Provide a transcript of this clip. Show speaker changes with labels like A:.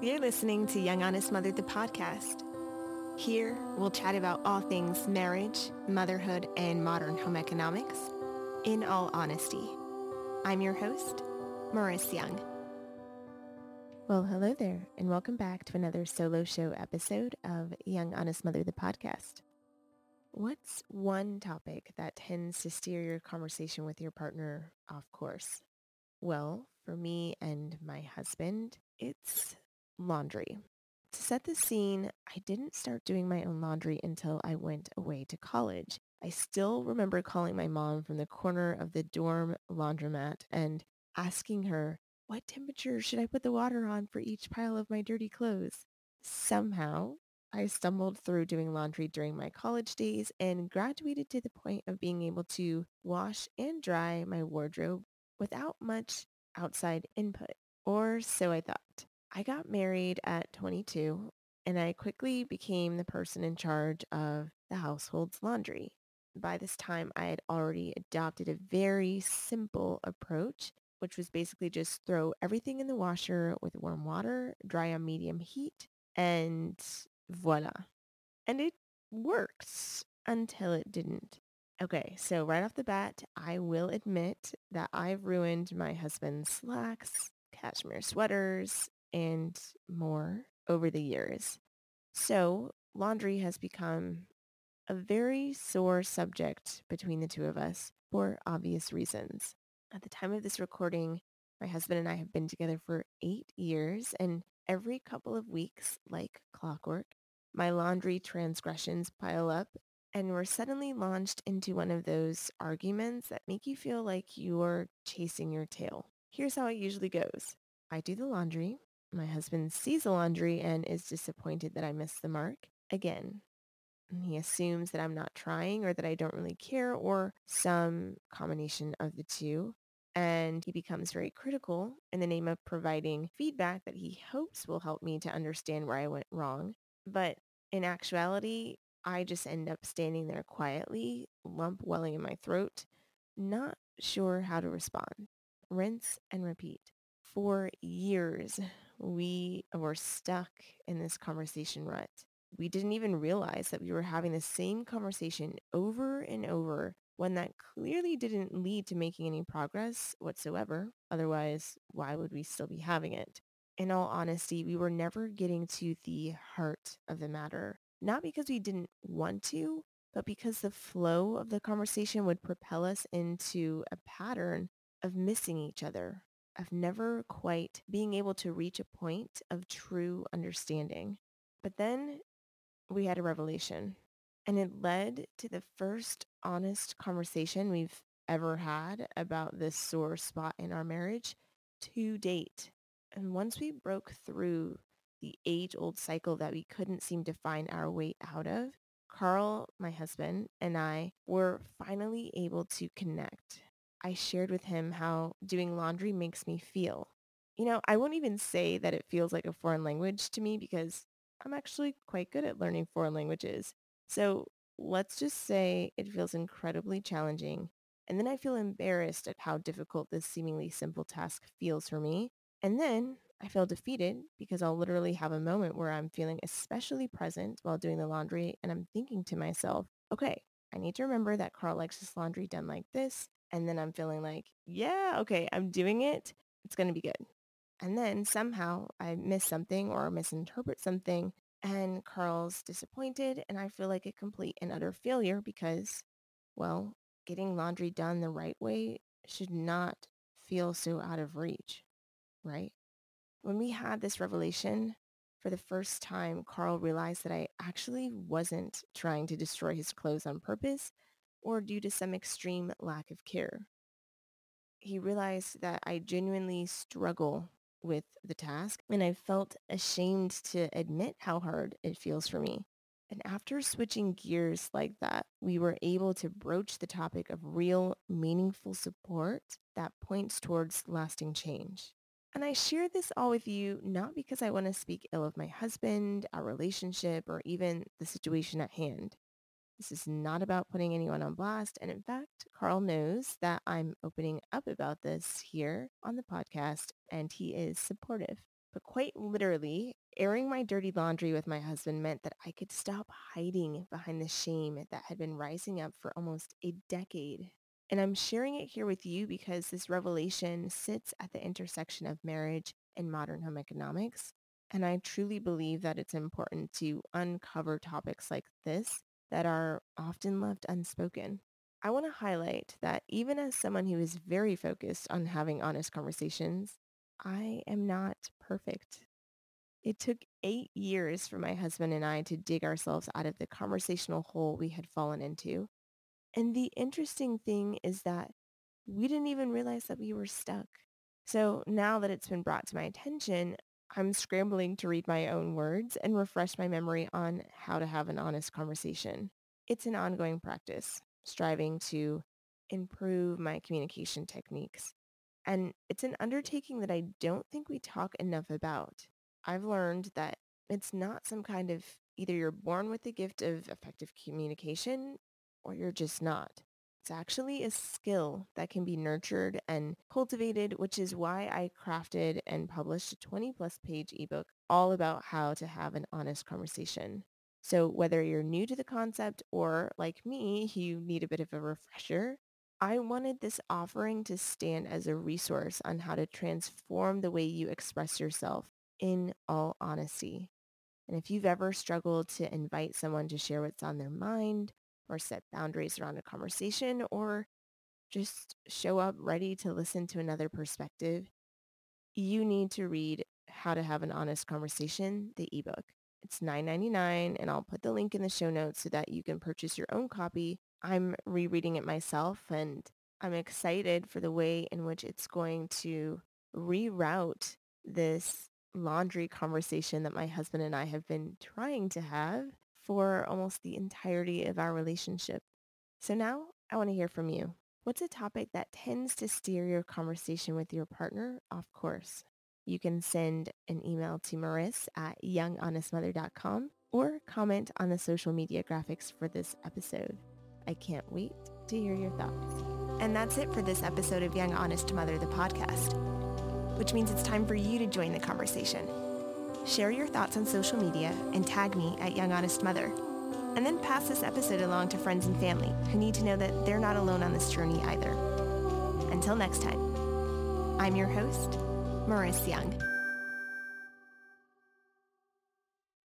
A: You're listening to Young Honest Mother, the podcast. Here, we'll chat about all things marriage, motherhood, and modern home economics in all honesty. I'm your host, Maris Young. Well, hello there, and welcome back to another solo show episode of Young Honest Mother, the podcast. What's one topic that tends to steer your conversation with your partner off course? Well, for me and my husband, it's laundry. To set the scene, I didn't start doing my own laundry until I went away to college. I still remember calling my mom from the corner of the dorm laundromat and asking her, what temperature should I put the water on for each pile of my dirty clothes? Somehow, I stumbled through doing laundry during my college days and graduated to the point of being able to wash and dry my wardrobe without much outside input, or so I thought. I got married at 22 and I quickly became the person in charge of the household's laundry. By this time, I had already adopted a very simple approach, which was basically just throw everything in the washer with warm water, dry on medium heat, and voila. And it works until it didn't. Okay, so right off the bat, I will admit that I've ruined my husband's slacks, cashmere sweaters, and more over the years. So laundry has become a very sore subject between the two of us for obvious reasons. At the time of this recording, my husband and I have been together for eight years and every couple of weeks, like clockwork, my laundry transgressions pile up and we're suddenly launched into one of those arguments that make you feel like you're chasing your tail. Here's how it usually goes. I do the laundry. My husband sees the laundry and is disappointed that I missed the mark. Again, he assumes that I'm not trying or that I don't really care or some combination of the two. And he becomes very critical in the name of providing feedback that he hopes will help me to understand where I went wrong. But in actuality, I just end up standing there quietly, lump welling in my throat, not sure how to respond. Rinse and repeat. For years, we were stuck in this conversation rut. We didn't even realize that we were having the same conversation over and over when that clearly didn't lead to making any progress whatsoever. Otherwise, why would we still be having it? In all honesty, we were never getting to the heart of the matter not because we didn't want to, but because the flow of the conversation would propel us into a pattern of missing each other, of never quite being able to reach a point of true understanding. But then we had a revelation and it led to the first honest conversation we've ever had about this sore spot in our marriage to date. And once we broke through the age-old cycle that we couldn't seem to find our way out of, Carl, my husband, and I were finally able to connect. I shared with him how doing laundry makes me feel. You know, I won't even say that it feels like a foreign language to me because I'm actually quite good at learning foreign languages. So let's just say it feels incredibly challenging. And then I feel embarrassed at how difficult this seemingly simple task feels for me. And then I feel defeated because I'll literally have a moment where I'm feeling especially present while doing the laundry and I'm thinking to myself, okay, I need to remember that Carl likes his laundry done like this. And then I'm feeling like, yeah, okay, I'm doing it. It's going to be good. And then somehow I miss something or misinterpret something and Carl's disappointed and I feel like a complete and utter failure because, well, getting laundry done the right way should not feel so out of reach, right? When we had this revelation, for the first time, Carl realized that I actually wasn't trying to destroy his clothes on purpose or due to some extreme lack of care. He realized that I genuinely struggle with the task and I felt ashamed to admit how hard it feels for me. And after switching gears like that, we were able to broach the topic of real, meaningful support that points towards lasting change. And I share this all with you not because I want to speak ill of my husband, our relationship, or even the situation at hand. This is not about putting anyone on blast. And in fact, Carl knows that I'm opening up about this here on the podcast and he is supportive. But quite literally, airing my dirty laundry with my husband meant that I could stop hiding behind the shame that had been rising up for almost a decade. And I'm sharing it here with you because this revelation sits at the intersection of marriage and modern home economics. And I truly believe that it's important to uncover topics like this that are often left unspoken. I want to highlight that even as someone who is very focused on having honest conversations, I am not perfect. It took eight years for my husband and I to dig ourselves out of the conversational hole we had fallen into. And the interesting thing is that we didn't even realize that we were stuck. So now that it's been brought to my attention, I'm scrambling to read my own words and refresh my memory on how to have an honest conversation. It's an ongoing practice striving to improve my communication techniques. And it's an undertaking that I don't think we talk enough about. I've learned that it's not some kind of either you're born with the gift of effective communication or you're just not. It's actually a skill that can be nurtured and cultivated, which is why I crafted and published a 20 plus page ebook all about how to have an honest conversation. So whether you're new to the concept or like me, you need a bit of a refresher, I wanted this offering to stand as a resource on how to transform the way you express yourself in all honesty. And if you've ever struggled to invite someone to share what's on their mind or set boundaries around a conversation or just show up ready to listen to another perspective, you need to read How to Have an Honest Conversation, the ebook. It's $9.99 and I'll put the link in the show notes so that you can purchase your own copy. I'm rereading it myself and I'm excited for the way in which it's going to reroute this laundry conversation that my husband and I have been trying to have for almost the entirety of our relationship. So now I want to hear from you. What's a topic that tends to steer your conversation with your partner off course? You can send an email to Maris at younghonestmother.com or comment on the social media graphics for this episode. I can't wait to hear your thoughts. And that's it for this episode of Young Honest Mother, the podcast, which means it's time for you to join the conversation. Share your thoughts on social media and tag me at Young Honest Mother. And then pass this episode along to friends and family who need to know that they're not alone on this journey either. Until next time, I'm your host, Maris Young.